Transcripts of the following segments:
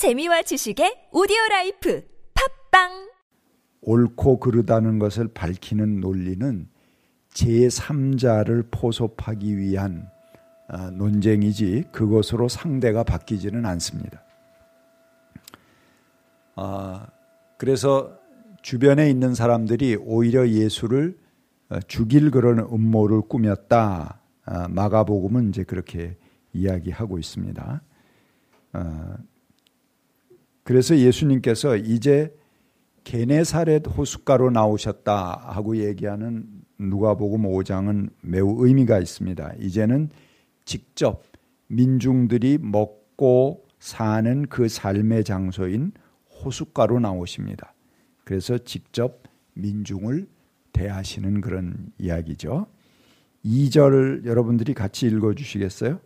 재미와 지식의 오디오 life 팟빵 옳고 그르다는 것을 밝히는 논리는 제3자를 포섭하기 위한 아, 논쟁이지 그것으로 상대가 바뀌지는 않습니다. 아, 그래서 주변에 있는 사람들이 오히려 예수를 어, 죽일 그런 음모를 꾸몄다. 아, 마가복음은 이제 그렇게 이야기하고 있습니다. 그래서 예수님께서 이제 게네사렛 호숫가로 나오셨다 하고 얘기하는 누가복음 5장은 매우 의미가 있습니다. 이제는 직접 민중들이 먹고 사는 그 삶의 장소인 호숫가로 나오십니다. 그래서 직접 민중을 대하시는 그런 이야기죠. 2절 여러분들이 같이 읽어 주시겠어요?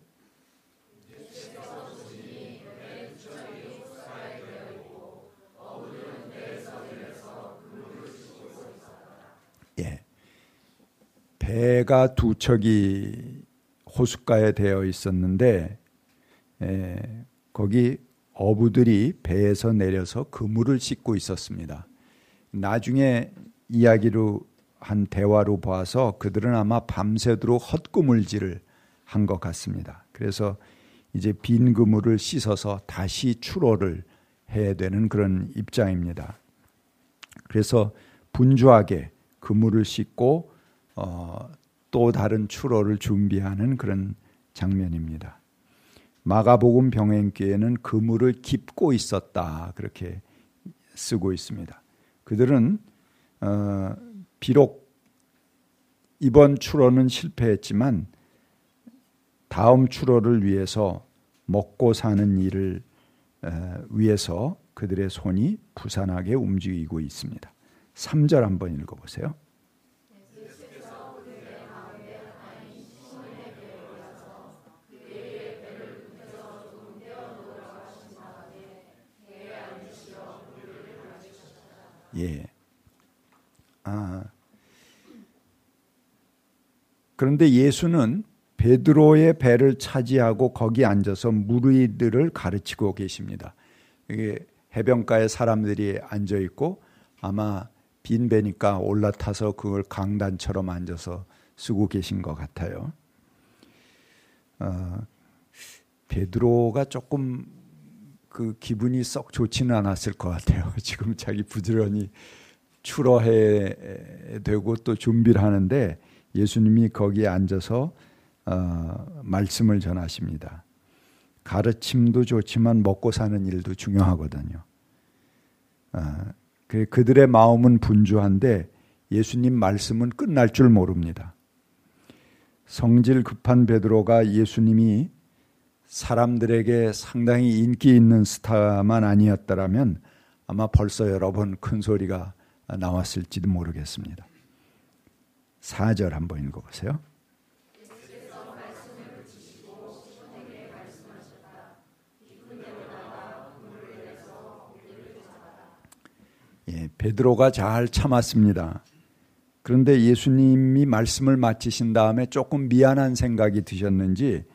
배가 두 척이 호숫가에 되어 있었는데 예, 거기 어부들이 배에서 내려서 그물을 씻고 있었습니다. 나중에 이야기로 한 대화로 봐서 그들은 아마 밤새도록 헛구물질을 한 것 같습니다. 그래서 이제 빈 그물을 씻어서 다시 출어를 해야 되는 그런 입장입니다. 그래서 분주하게 그물을 씻고 어, 또 다른 출어를 준비하는 그런 장면입니다. 마가복음 병행기에는 그물을 깁고 있었다 그렇게 쓰고 있습니다. 그들은 어, 비록 이번 출어는 실패했지만 다음 출어를 위해서 먹고 사는 일을 어, 위해서 그들의 손이 부산하게 움직이고 있습니다. 3절 한번 읽어보세요. 예. 아. 그런데 예수는 베드로의 배를 차지하고 거기 앉아서 무리들을 가르치고 계십니다. 이게 해변가에 사람들이 앉아 있고 아마 빈 배니까 올라타서 그걸 강단처럼 앉아서 쓰고 계신 것 같아요. 어, 베드로가 조금 그 기분이 썩 좋지는 않았을 것 같아요. 지금 자기 부지런히 출어해 되고 또 준비를 하는데 예수님이 거기에 앉아서 어, 말씀을 전하십니다. 가르침도 좋지만 먹고 사는 일도 중요하거든요. 어, 그, 그들의 마음은 분주한데 예수님 말씀은 끝날 줄 모릅니다. 성질 급한 베드로가 예수님이 사람들에게 상당히 인기 있는 스타만 아니었다라면 아마 벌써 여러 번 큰 소리가 나왔을지도 모르겠습니다. 4절 한번 읽어보세요. 예, 베드로가 잘 참았습니다. 그런데 예수님이 말씀을 마치신 다음에 조금 미안한 생각이 드셨는지 어,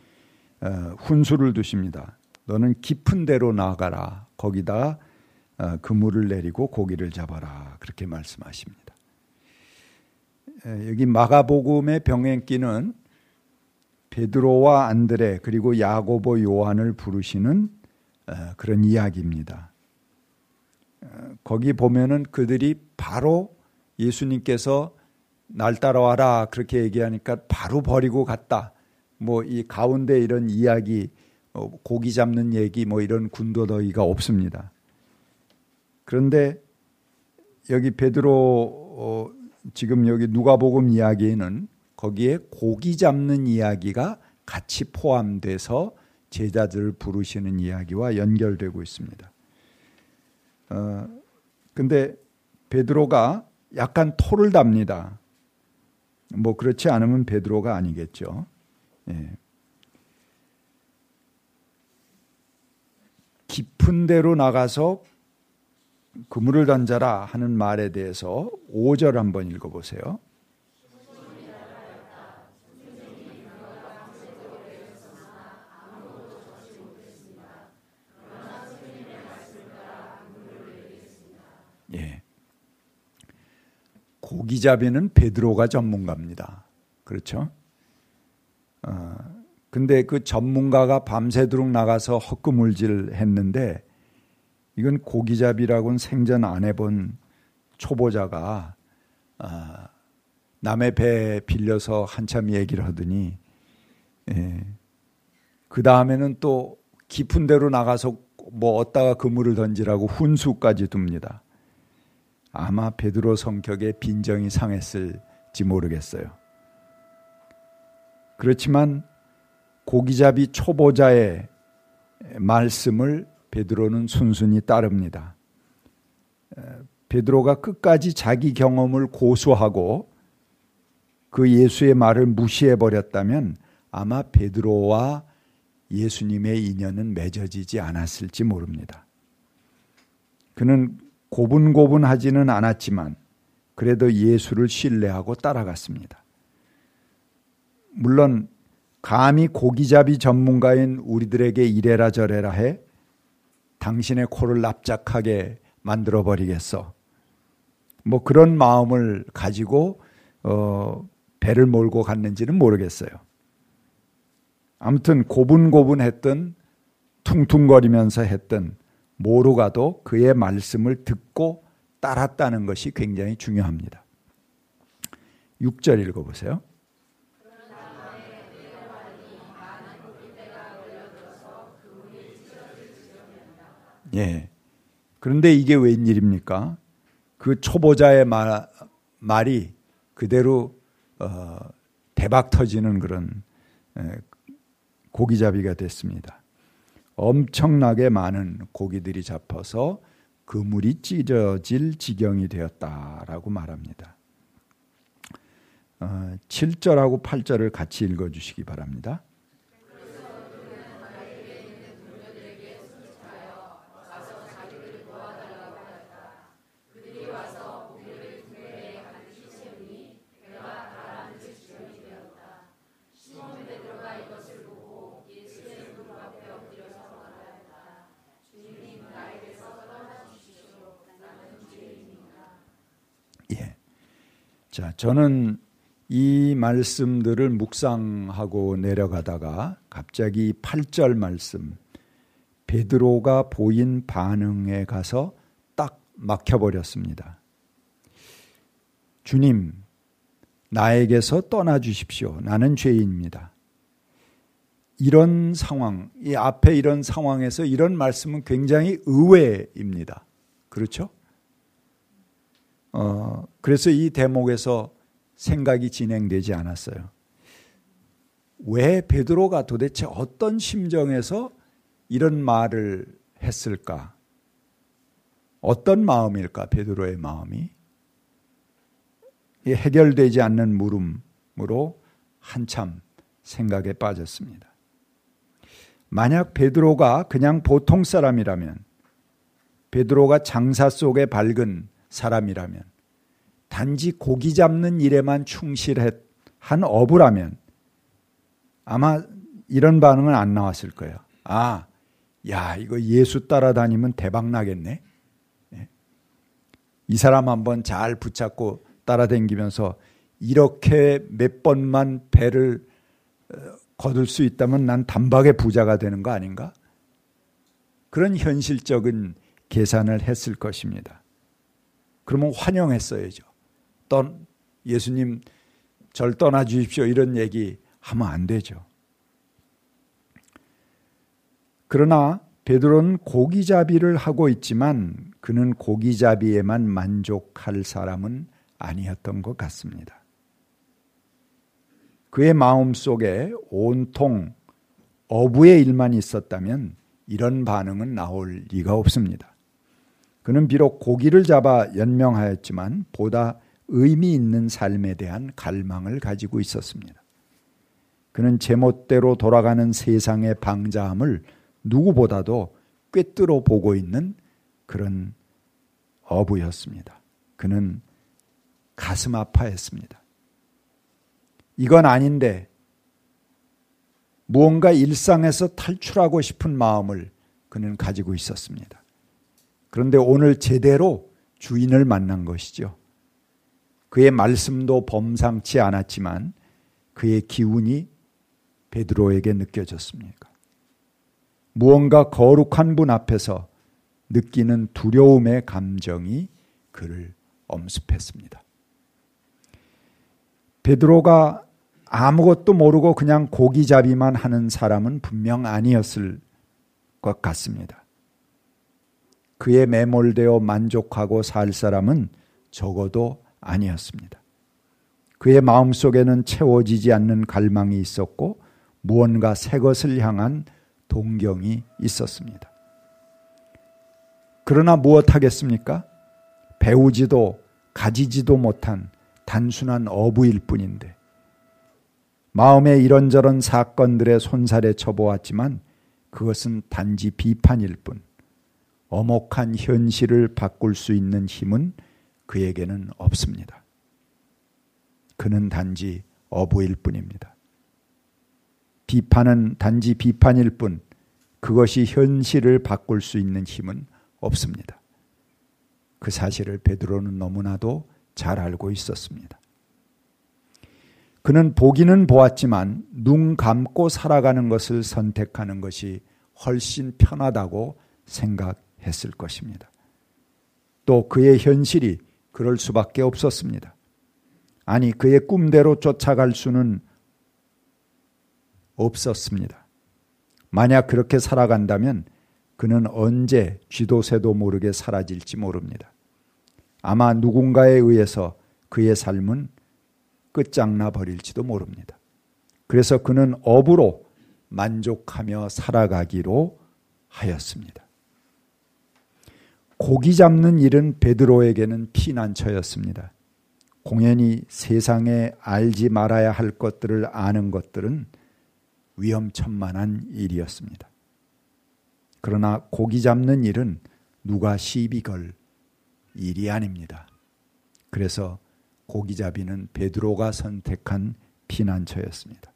훈수를 두십니다. 너는 깊은 데로 나가라. 거기다 어, 그물을 내리고 고기를 잡아라. 그렇게 말씀하십니다. 여기 마가복음의 병행기는 베드로와 안드레 그리고 야고보 요한을 부르시는 어, 그런 이야기입니다. 거기 보면은 그들이 바로 예수님께서 날 따라와라 그렇게 얘기하니까 바로 버리고 갔다. 뭐 이 가운데 이런 이야기 어, 고기 잡는 얘기 뭐 이런 군더더기가 없습니다. 그런데 여기 베드로 어, 지금 여기 누가복음 이야기에는 거기에 고기 잡는 이야기가 같이 포함돼서 제자들을 부르시는 이야기와 연결되고 있습니다. 어, 근데 베드로가 약간 토를 답니다. 뭐 그렇지 않으면 베드로가 아니겠죠. 예. 깊은 데로 나가서 그물을 던져라 하는 말에 대해서 5절 한번 읽어보세요. 예. 고기잡이는 베드로가 전문가입니다. 그렇죠? 어, 근데 그 전문가가 밤새도록 나가서 헛구물질 했는데 이건 고기잡이라고는 생전 안 해본 초보자가 아, 남의 배 빌려서 한참 얘기를 하더니 예, 그 다음에는 또 깊은 데로 나가서 뭐 얻다가 그물을 던지라고 훈수까지 둡니다. 아마 베드로 성격에 빈정이 상했을지 모르겠어요. 그렇지만 고기잡이 초보자의 말씀을 베드로는 순순히 따릅니다. 베드로가 끝까지 자기 경험을 고수하고 그 예수의 말을 무시해 버렸다면 아마 베드로와 예수님의 인연은 맺어지지 않았을지 모릅니다. 그는 고분고분하지는 않았지만 그래도 예수를 신뢰하고 따라갔습니다. 물론 감히 고기잡이 전문가인 우리들에게 이래라 저래라 해 당신의 코를 납작하게 만들어 버리겠어. 뭐 그런 마음을 가지고 어, 배를 몰고 갔는지는 모르겠어요. 아무튼 고분고분했던 퉁퉁거리면서 했던 모르가도 그의 말씀을 듣고 따랐다는 것이 굉장히 중요합니다. 6절 읽어보세요. 예. 그런데 이게 웬일입니까? 그 초보자의 말, 말이 그대로 어, 대박 터지는 그런 고기잡이가 됐습니다. 엄청나게 많은 고기들이 잡혀서 그물이 찢어질 지경이 되었다라고 말합니다. 7절하고 어, 8절을 같이 읽어주시기 바랍니다. 자, 저는 이 말씀들을 묵상하고 내려가다가 갑자기 8절 말씀 베드로가 보인 반응에 가서 딱 막혀버렸습니다. 주님, 나에게서 떠나 주십시오. 나는 죄인입니다. 이런 상황, 이 앞에 이런 상황에서 이런 말씀은 굉장히 의외입니다. 그렇죠? 어, 그래서 이 대목에서 생각이 진행되지 않았어요. 왜 베드로가 도대체 어떤 심정에서 이런 말을 했을까? 어떤 마음일까? 베드로의 마음이 해결되지 않는 물음으로 한참 생각에 빠졌습니다. 만약 베드로가 그냥 보통 사람이라면 베드로가 장사 속에 밝은 사람이라면 단지 고기 잡는 일에만 충실한 어부라면 아마 이런 반응은 안 나왔을 거예요. 아, 야, 이거 예수 따라다니면 대박 나겠네. 예. 이 사람 한번 잘 붙잡고 따라다니면서 이렇게 몇 번만 배를 어, 거둘 수 있다면 난 단박에 부자가 되는 거 아닌가? 그런 현실적인 계산을 했을 것입니다. 그러면 환영했어야죠. 떤 예수님 절 떠나 주십시오 이런 얘기 하면 안 되죠. 그러나 베드로는 고기잡이를 하고 있지만 그는 고기잡이에만 만족할 사람은 아니었던 것 같습니다. 그의 마음 속에 온통 어부의 일만 있었다면 이런 반응은 나올 리가 없습니다. 그는 비록 고기를 잡아 연명하였지만 보다 의미 있는 삶에 대한 갈망을 가지고 있었습니다. 그는 제멋대로 돌아가는 세상의 방자함을 누구보다도 꿰뚫어 보고 있는 그런 어부였습니다. 그는 가슴 아파했습니다. 이건 아닌데 무언가 일상에서 탈출하고 싶은 마음을 그는 가지고 있었습니다. 그런데 오늘 제대로 주인을 만난 것이죠. 그의 말씀도 범상치 않았지만 그의 기운이 베드로에게 느껴졌습니까? 무언가 거룩한 분 앞에서 느끼는 두려움의 감정이 그를 엄습했습니다. 베드로가 아무것도 모르고 그냥 고기잡이만 하는 사람은 분명 아니었을 것 같습니다. 그의 매몰되어 만족하고 살 사람은 적어도 아니었습니다. 그의 마음 속에는 채워지지 않는 갈망이 있었고 무언가 새 것을 향한 동경이 있었습니다. 그러나 무엇 하겠습니까? 배우지도 가지지도 못한 단순한 어부일 뿐인데 마음에 이런저런 사건들의 손살에 쳐보았지만 그것은 단지 비판일 뿐 어목한 현실을 바꿀 수 있는 힘은 그에게는 없습니다. 그는 단지 어부일 뿐입니다. 비판은 단지 비판일 뿐 그것이 현실을 바꿀 수 있는 힘은 없습니다. 그 사실을 베드로는 너무나도 잘 알고 있었습니다. 그는 보기는 보았지만 눈 감고 살아가는 것을 선택하는 것이 훨씬 편하다고 생각 했을 것입니다. 또 그의 현실이 그럴 수밖에 없었습니다. 아니, 그의 꿈대로 쫓아갈 수는 없었습니다. 만약 그렇게 살아간다면 그는 언제 쥐도 새도 모르게 사라질지 모릅니다. 아마 누군가에 의해서 그의 삶은 끝장나 버릴지도 모릅니다. 그래서 그는 업으로 만족하며 살아가기로 하였습니다. 고기 잡는 일은 베드로에게는 피난처였습니다. 공연히 세상에 알지 말아야 할 것들을 아는 것들은 위험천만한 일이었습니다. 그러나 고기 잡는 일은 누가 시비 걸 일이 아닙니다. 그래서 고기잡이는 베드로가 선택한 피난처였습니다.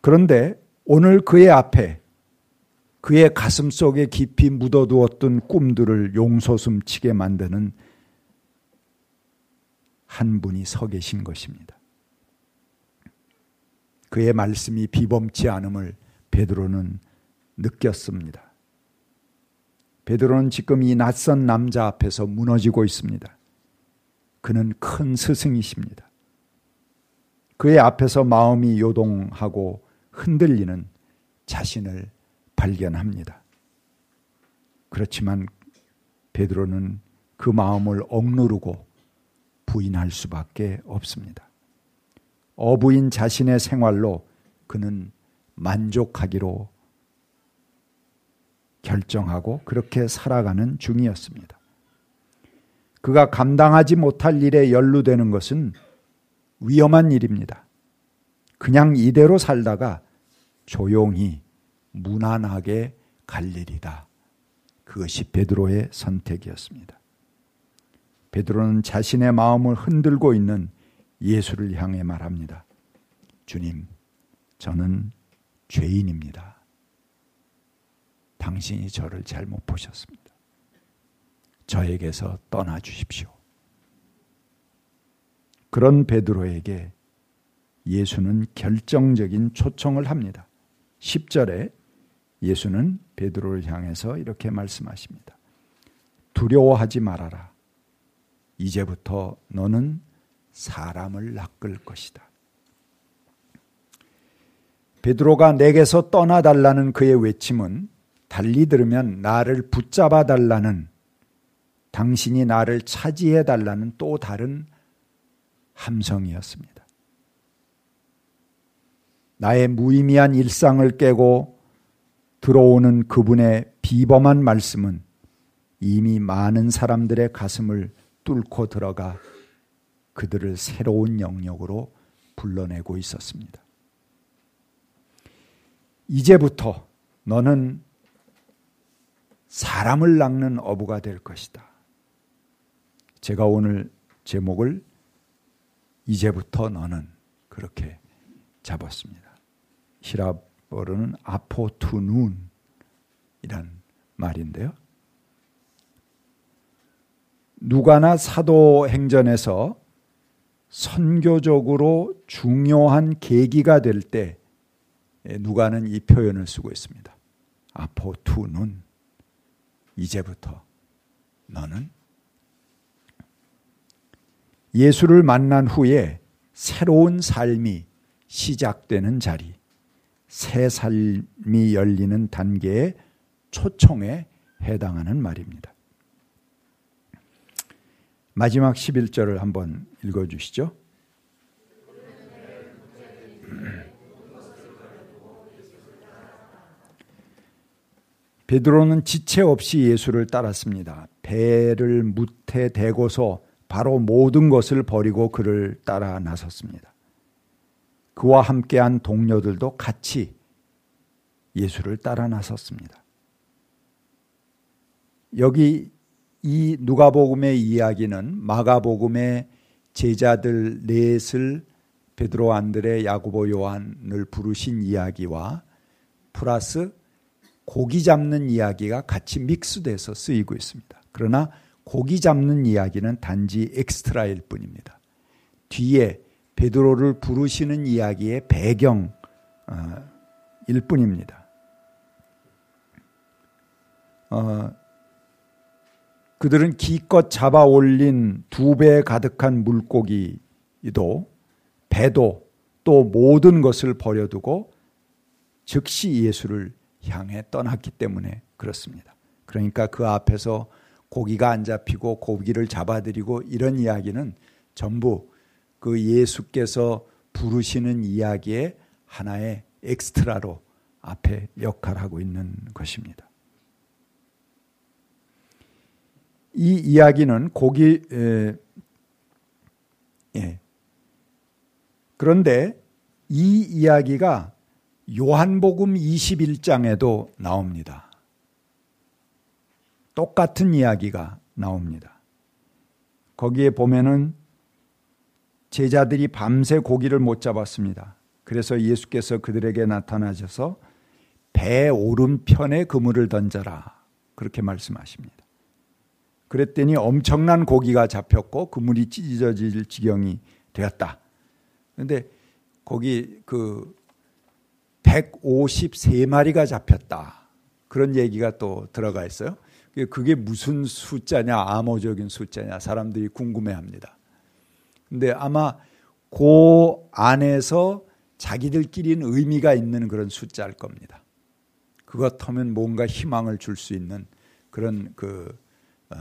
그런데 오늘 그의 앞에 그의 가슴 속에 깊이 묻어두었던 꿈들을 용솟음치게 만드는 한 분이 서 계신 것입니다. 그의 말씀이 비범치 않음을 베드로는 느꼈습니다. 베드로는 지금 이 낯선 남자 앞에서 무너지고 있습니다. 그는 큰 스승이십니다. 그의 앞에서 마음이 요동하고 흔들리는 자신을 발견합니다. 그렇지만 베드로는 그 마음을 억누르고 부인할 수밖에 없습니다. 어부인 자신의 생활로 그는 만족하기로 결정하고 그렇게 살아가는 중이었습니다. 그가 감당하지 못할 일에 연루되는 것은 위험한 일입니다. 그냥 이대로 살다가 조용히 무난하게 갈 일이다. 그것이 베드로의 선택이었습니다. 베드로는 자신의 마음을 흔들고 있는 예수를 향해 말합니다. 주님, 저는 죄인입니다. 당신이 저를 잘못 보셨습니다. 저에게서 떠나 주십시오. 그런 베드로에게 예수는 결정적인 초청을 합니다. 10절에 예수는 베드로를 향해서 이렇게 말씀하십니다. 두려워하지 말아라. 이제부터 너는 사람을 낚을 것이다. 베드로가 내게서 떠나달라는 그의 외침은 달리 들으면 나를 붙잡아 달라는 당신이 나를 차지해 달라는 또 다른 함성이었습니다. 나의 무의미한 일상을 깨고 들어오는 그분의 비범한 말씀은 이미 많은 사람들의 가슴을 뚫고 들어가 그들을 새로운 영역으로 불러내고 있었습니다. 이제부터 너는 사람을 낚는 어부가 될 것이다. 제가 오늘 제목을 이제부터 너는 그렇게 잡았습니다. 히랍 어로는 아포투눈이란 말인데요. 누가나 사도행전에서 선교적으로 중요한 계기가 될 때 누가는 이 표현을 쓰고 있습니다. 아포투는 이제부터 너는 예수를 만난 후에 새로운 삶이 시작되는 자리, 새 삶이 열리는 단계의 초청에 해당하는 말입니다. 마지막 11절을 한번 읽어 주시죠. 베드로는 지체 없이 예수를 따랐습니다. 배를 무태 대고서 바로 모든 것을 버리고 그를 따라 나섰습니다. 그와 함께한 동료들도 같이 예수를 따라 나섰습니다. 여기 이 누가복음의 이야기는 마가복음의 제자들 넷을 베드로 안드레 야고보 요한을 부르신 이야기와 플러스 고기 잡는 이야기가 같이 mix돼서 쓰이고 있습니다. 그러나 고기 잡는 이야기는 단지 엑스트라일 뿐입니다. 뒤에 베드로를 부르시는 이야기의 배경일 뿐입니다. 어, 그들은 기껏 잡아 올린 두 배 가득한 물고기도 배도 또 모든 것을 버려두고 즉시 예수를 향해 떠났기 때문에 그렇습니다. 그러니까 그 앞에서 고기가 안 잡히고 고기를 잡아들이고 이런 이야기는 전부 그 예수께서 부르시는 이야기의 하나의 엑스트라로 앞에 역할하고 있는 것입니다. 이 이야기는 고기 에, 예. 그런데 이 이야기가 요한복음 21장에도 나옵니다. 똑같은 이야기가 나옵니다. 거기에 보면은 제자들이 밤새 고기를 못 잡았습니다. 그래서 예수께서 그들에게 나타나셔서 배 오른편에 그물을 던져라. 그렇게 말씀하십니다. 그랬더니 엄청난 고기가 잡혔고 그물이 찢어질 지경이 되었다. 그런데 거기 그 153마리가 잡혔다. 그런 얘기가 또 들어가 있어요. 그게 무슨 숫자냐, 암호적인 숫자냐, 사람들이 궁금해 합니다. 근데 아마 그 안에서 자기들끼리는 의미가 있는 그런 숫자일 겁니다. 그것 하면 뭔가 희망을 줄 수 있는 그런 그, 어,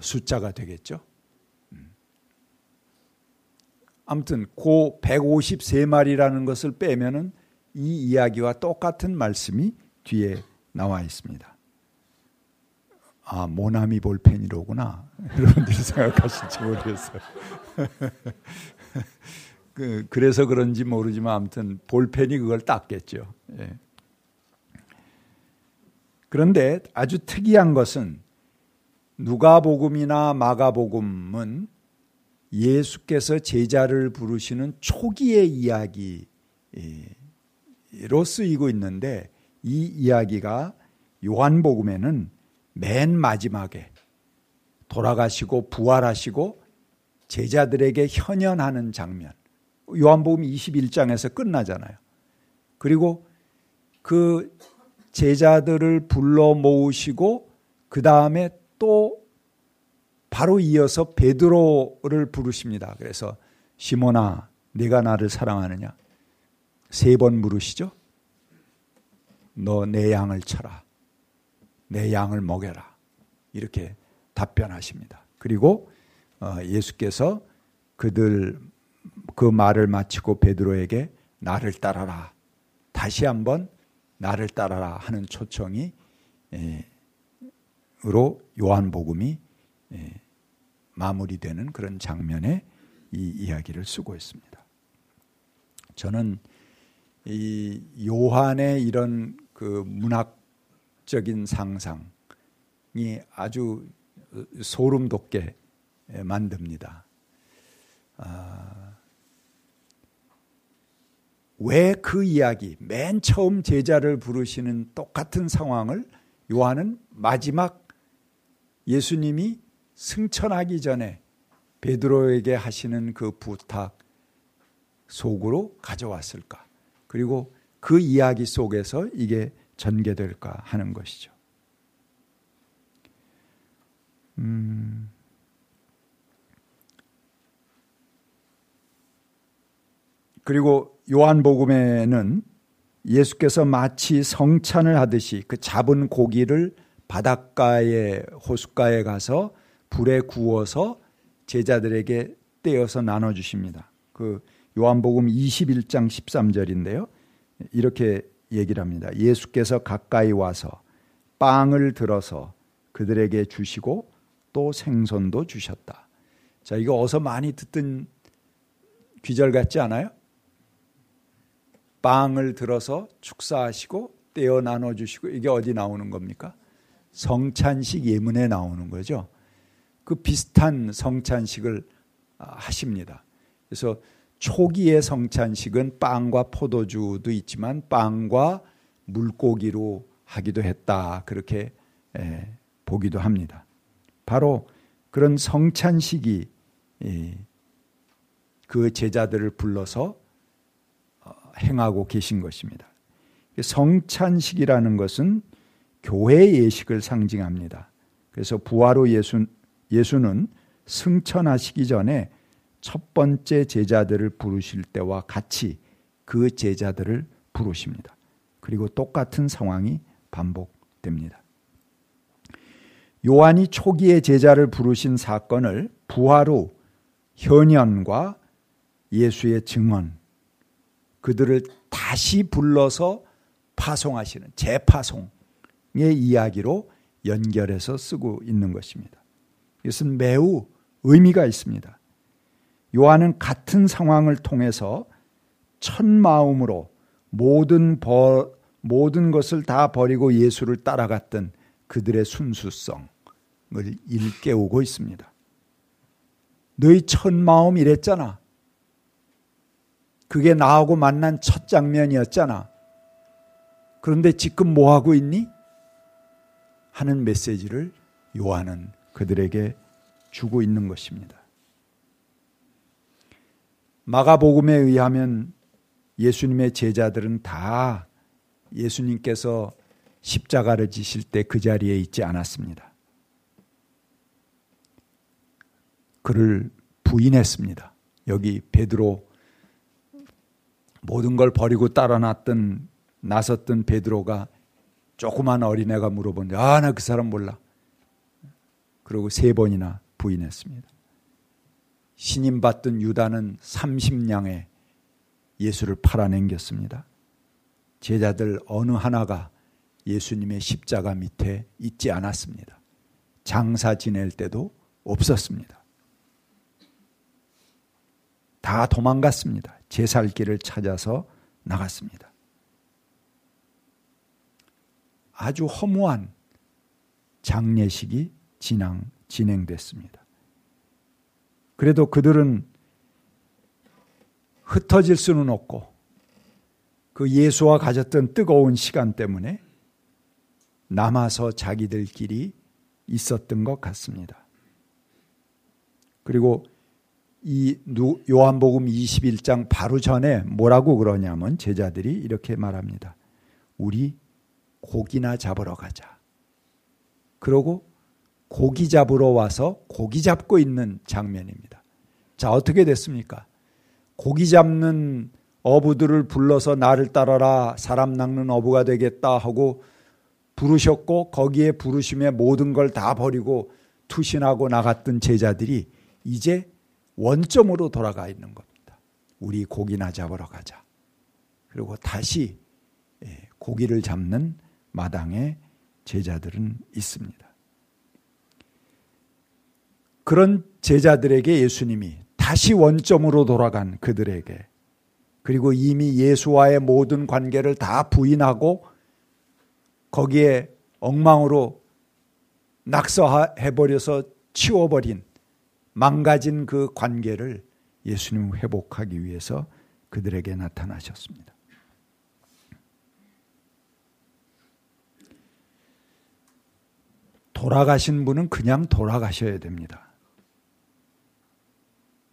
숫자가 되겠죠. 음. 아무튼 그 153마리라는 것을 빼면은 이 이야기와 똑같은 말씀이 뒤에 나와 있습니다. 아, 모나미 볼펜이로구나. 여러분들이 생각하실지 모르겠어요. 그, 그래서 그런지 모르지만 아무튼 볼펜이 그걸 닦겠죠. 예. 그런데 아주 특이한 것은 누가복음이나 마가복음은 예수께서 제자를 부르시는 초기의 이야기로 쓰이고 있는데 이 이야기가 요한복음에는 맨 마지막에 돌아가시고 부활하시고 제자들에게 현현하는 장면. 요한복음 21장에서 끝나잖아요. 그리고 그 제자들을 불러 모으시고 그 다음에 또 바로 이어서 베드로를 부르십니다. 그래서 시몬아, 네가 나를 사랑하느냐? 세 번 물으시죠. 너 내 양을 쳐라. 내 양을 먹여라. 이렇게 답변하십니다. 그리고 어, 예수께서 그들 그 말을 마치고 베드로에게 나를 따라라. 다시 한번 나를 따라라 하는 초청이 으로 요한복음이 마무리되는 그런 장면에 이 이야기를 쓰고 있습니다. 저는 이 요한의 이런 그 문학 적인 상상이 아주 소름 돋게 만듭니다. 아, 왜그 이야기, 맨 처음 제자를 부르시는 똑같은 상황을 요한은 마지막 예수님이 승천하기 전에 베드로에게 하시는 그 부탁 속으로 가져왔을까? 그리고 그 이야기 속에서 이게 전개될까 하는 것이죠. 음, 그리고 요한복음에는 예수께서 마치 성찬을 하듯이 그 잡은 고기를 바닷가에 호숫가에 가서 불에 구워서 제자들에게 떼어서 나눠 주십니다. 그 요한복음 21장 13절인데요. 이렇게 얘기를 합니다. 예수께서 가까이 와서 빵을 들어서 그들에게 주시고 또 생선도 주셨다. 자, 이거 어서 많이 듣던 귀절 같지 않아요? 빵을 들어서 축사하시고 떼어 나눠 주시고 이게 어디 나오는 겁니까? 성찬식 예문에 나오는 거죠. 그 비슷한 성찬식을 아, 하십니다. 그래서 초기의 성찬식은 빵과 포도주도 있지만 빵과 물고기로 하기도 했다. 그렇게 보기도 합니다. 바로 그런 성찬식이 그 제자들을 불러서 어, 행하고 계신 것입니다. 성찬식이라는 것은 교회 예식을 상징합니다. 그래서 부활후 예수, 예수는 승천하시기 전에 첫 번째 제자들을 부르실 때와 같이 그 제자들을 부르십니다. 그리고 똑같은 상황이 반복됩니다. 요한이 초기의 제자를 부르신 사건을 부활 후 현현과 예수의 증언, 그들을 다시 불러서 파송하시는 재파송의 이야기로 연결해서 쓰고 있는 것입니다. 이것은 매우 의미가 있습니다. 요한은 같은 상황을 통해서 첫 마음으로 모든 버, 모든 것을 다 버리고 예수를 따라갔던 그들의 순수성을 일깨우고 있습니다. 너희 첫 마음 이랬잖아. 그게 나하고 만난 첫 장면이었잖아. 그런데 지금 뭐 하고 있니? 하는 메시지를 요한은 그들에게 주고 있는 것입니다. 마가복음에 의하면 예수님의 제자들은 다 예수님께서 십자가를 지실 때 그 자리에 있지 않았습니다. 그를 부인했습니다. 여기 베드로 모든 걸 버리고 따라 났던 나섰던 베드로가 조그만 어린애가 물어보는데 아 나 그 사람 몰라. 그리고 세 번이나 부인했습니다. 신임 받던 유다는 30냥에 예수를 팔아넘겼습니다. 제자들 어느 하나가 예수님의 십자가 밑에 있지 않았습니다. 장사 지낼 때도 없었습니다. 다 도망갔습니다. 제 살 길을 찾아서 나갔습니다. 아주 허무한 장례식이 진행, 진행됐습니다. 그래도 그들은 흩어질 수는 없고 그 예수와 가졌던 뜨거운 시간 때문에 남아서 자기들끼리 있었던 것 같습니다. 그리고 이 요한복음 21장 바로 전에 뭐라고 그러냐면 제자들이 이렇게 말합니다. 우리 고기나 잡으러 가자. 그러고 고기 잡으러 와서 고기 잡고 있는 장면입니다. 자, 어떻게 됐습니까? 고기 잡는 어부들을 불러서 나를 따라라 사람 낚는 어부가 되겠다 하고 부르셨고 거기에 부르심에 모든 걸 다 버리고 투신하고 나갔던 제자들이 이제 원점으로 돌아가 있는 겁니다. 우리 고기나 잡으러 가자. 그리고 다시 예, 고기를 잡는 마당에 제자들은 있습니다. 그런 제자들에게 예수님이 다시 원점으로 돌아간 그들에게 그리고 이미 예수와의 모든 관계를 다 부인하고 거기에 엉망으로 낙서해버려서 치워버린 망가진 그 관계를 예수님 회복하기 위해서 그들에게 나타나셨습니다. 돌아가신 분은 그냥 돌아가셔야 됩니다.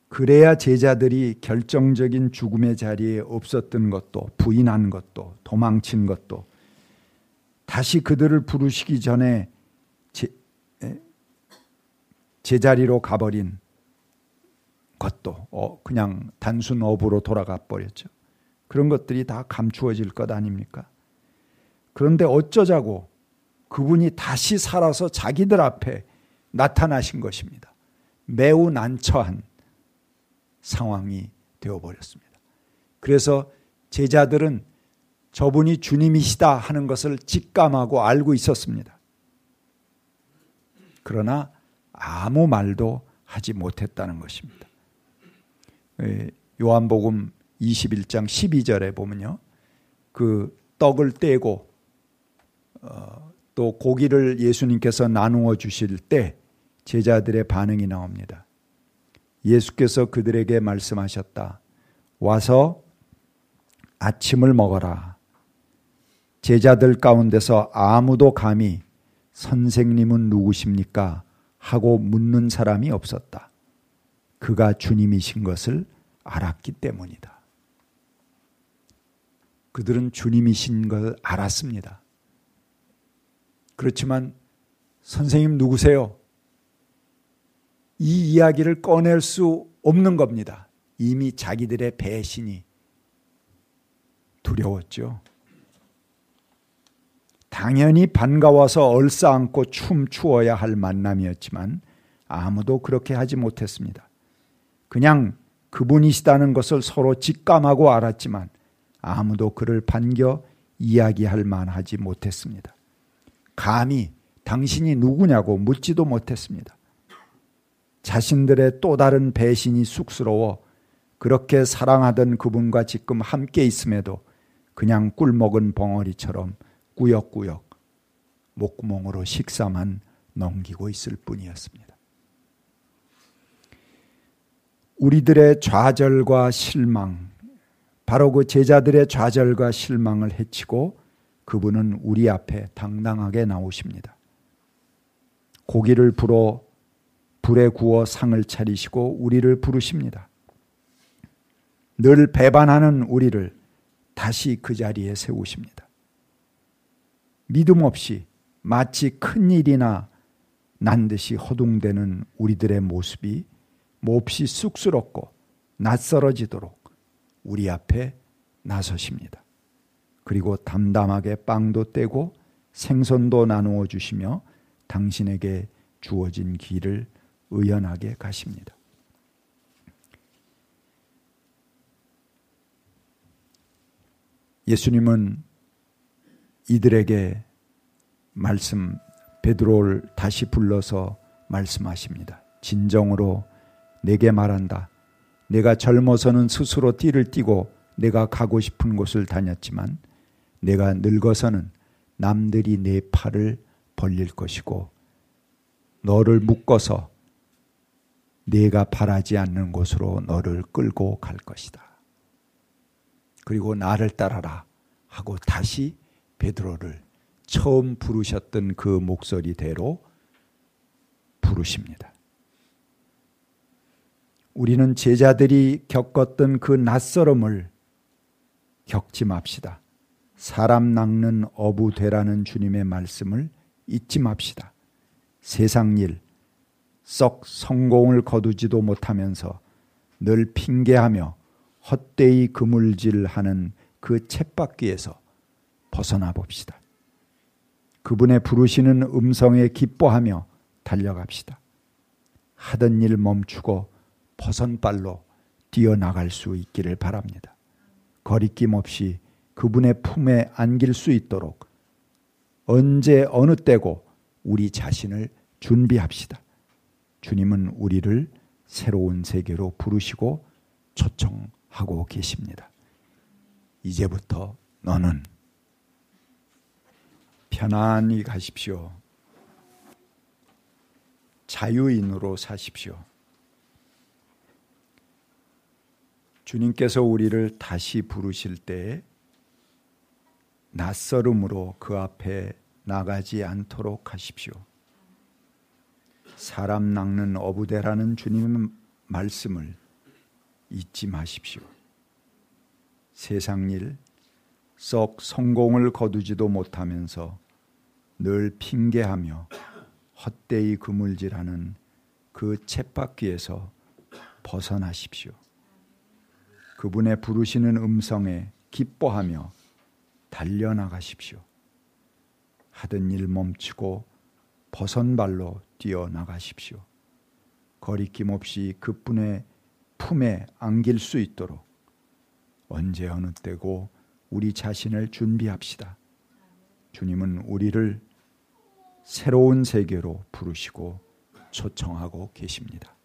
그래야 제자들이 결정적인 죽음의 자리에 없었던 것도 부인한 것도 도망친 것도 다시 그들을 부르시기 전에 제, 제자리로 가버린 것도 어, 그냥 단순 어부로 돌아가 버렸죠. 그런 것들이 다 감추어질 것 아닙니까? 그런데 어쩌자고 그분이 다시 살아서 자기들 앞에 나타나신 것입니다. 매우 난처한 상황이 되어버렸습니다. 그래서 제자들은 저분이 주님이시다 하는 것을 직감하고 알고 있었습니다. 그러나 아무 말도 하지 못했다는 것입니다. 요한복음 21장 12절에 보면요. 그 떡을 떼고 어, 또 고기를 예수님께서 나누어 주실 때 제자들의 반응이 나옵니다. 예수께서 그들에게 말씀하셨다. 와서 아침을 먹어라. 제자들 가운데서 아무도 감히 선생님은 누구십니까? 하고 묻는 사람이 없었다. 그가 주님이신 것을 알았기 때문이다. 그들은 주님이신 걸 알았습니다. 그렇지만 선생님 누구세요? 이 이야기를 꺼낼 수 없는 겁니다. 이미 자기들의 배신이 두려웠죠. 당연히 반가워서 얼싸안고 춤추어야 할 만남이었지만 아무도 그렇게 하지 못했습니다. 그냥 그분이시다는 것을 서로 직감하고 알았지만 아무도 그를 반겨 이야기할 만하지 못했습니다. 감히 당신이 누구냐고 묻지도 못했습니다. 자신들의 또 다른 배신이 쑥스러워 그렇게 사랑하던 그분과 지금 함께 있음에도 그냥 꿀먹은 벙어리처럼 꾸역꾸역 목구멍으로 식사만 넘기고 있을 뿐이었습니다. 우리들의 좌절과 실망, 바로 그 제자들의 좌절과 실망을 해치고 그분은 우리 앞에 당당하게 나오십니다. 고기를 불어 불에 구워 상을 차리시고 우리를 부르십니다. 늘 배반하는 우리를 다시 그 자리에 세우십니다. 믿음 없이 마치 큰 일이나 난 듯이 허둥대는 우리들의 모습이 몹시 쑥스럽고 낯설어지도록 우리 앞에 나서십니다. 그리고 담담하게 빵도 떼고 생선도 나누어 주시며 당신에게 주어진 길을 의연하게 가십니다. 예수님은 이들에게 말씀 베드로를 다시 불러서 말씀하십니다. 진정으로 내게 말한다. 내가 젊어서는 스스로 띠를 띠고 내가 가고 싶은 곳을 다녔지만 내가 늙어서는 남들이 내 팔을 벌릴 것이고 너를 묶어서 내가 바라지 않는 곳으로 너를 끌고 갈 것이다. 그리고 나를 따라라 하고 다시 베드로를 처음 부르셨던 그 목소리대로 부르십니다. 우리는 제자들이 겪었던 그 낯설음을 겪지 맙시다. 사람 낚는 어부 되라는 주님의 말씀을 잊지 맙시다. 세상 일, 썩 성공을 거두지도 못하면서 늘 핑계하며 헛되이 그물질하는 그 챗바퀴에서 벗어나 봅시다. 그분의 부르시는 음성에 기뻐하며 달려갑시다. 하던 일 멈추고 버선발로 뛰어나갈 수 있기를 바랍니다. 거리낌 없이 그분의 품에 안길 수 있도록 언제 어느 때고 우리 자신을 준비합시다. 주님은 우리를 새로운 세계로 부르시고 초청하고 계십니다. 이제부터 너는 편안히 가십시오. 자유인으로 사십시오. 주님께서 우리를 다시 부르실 때 낯설음으로 그 앞에 나가지 않도록 하십시오. 사람 낚는 어부대라는 주님의 말씀을 잊지 마십시오. 세상 일, 썩 성공을 거두지도 못하면서 늘 핑계하며 헛되이 그물질하는 그 쳇바퀴에서 벗어나십시오. 그분의 부르시는 음성에 기뻐하며 달려나가십시오. 하던 일 멈추고 벗선발로 뛰어나가십시오. 거리낌 없이 그분의 품에 안길 수 있도록 언제 어느 때고 우리 자신을 준비합시다. 주님은 우리를 새로운 세계로 부르시고 초청하고 계십니다.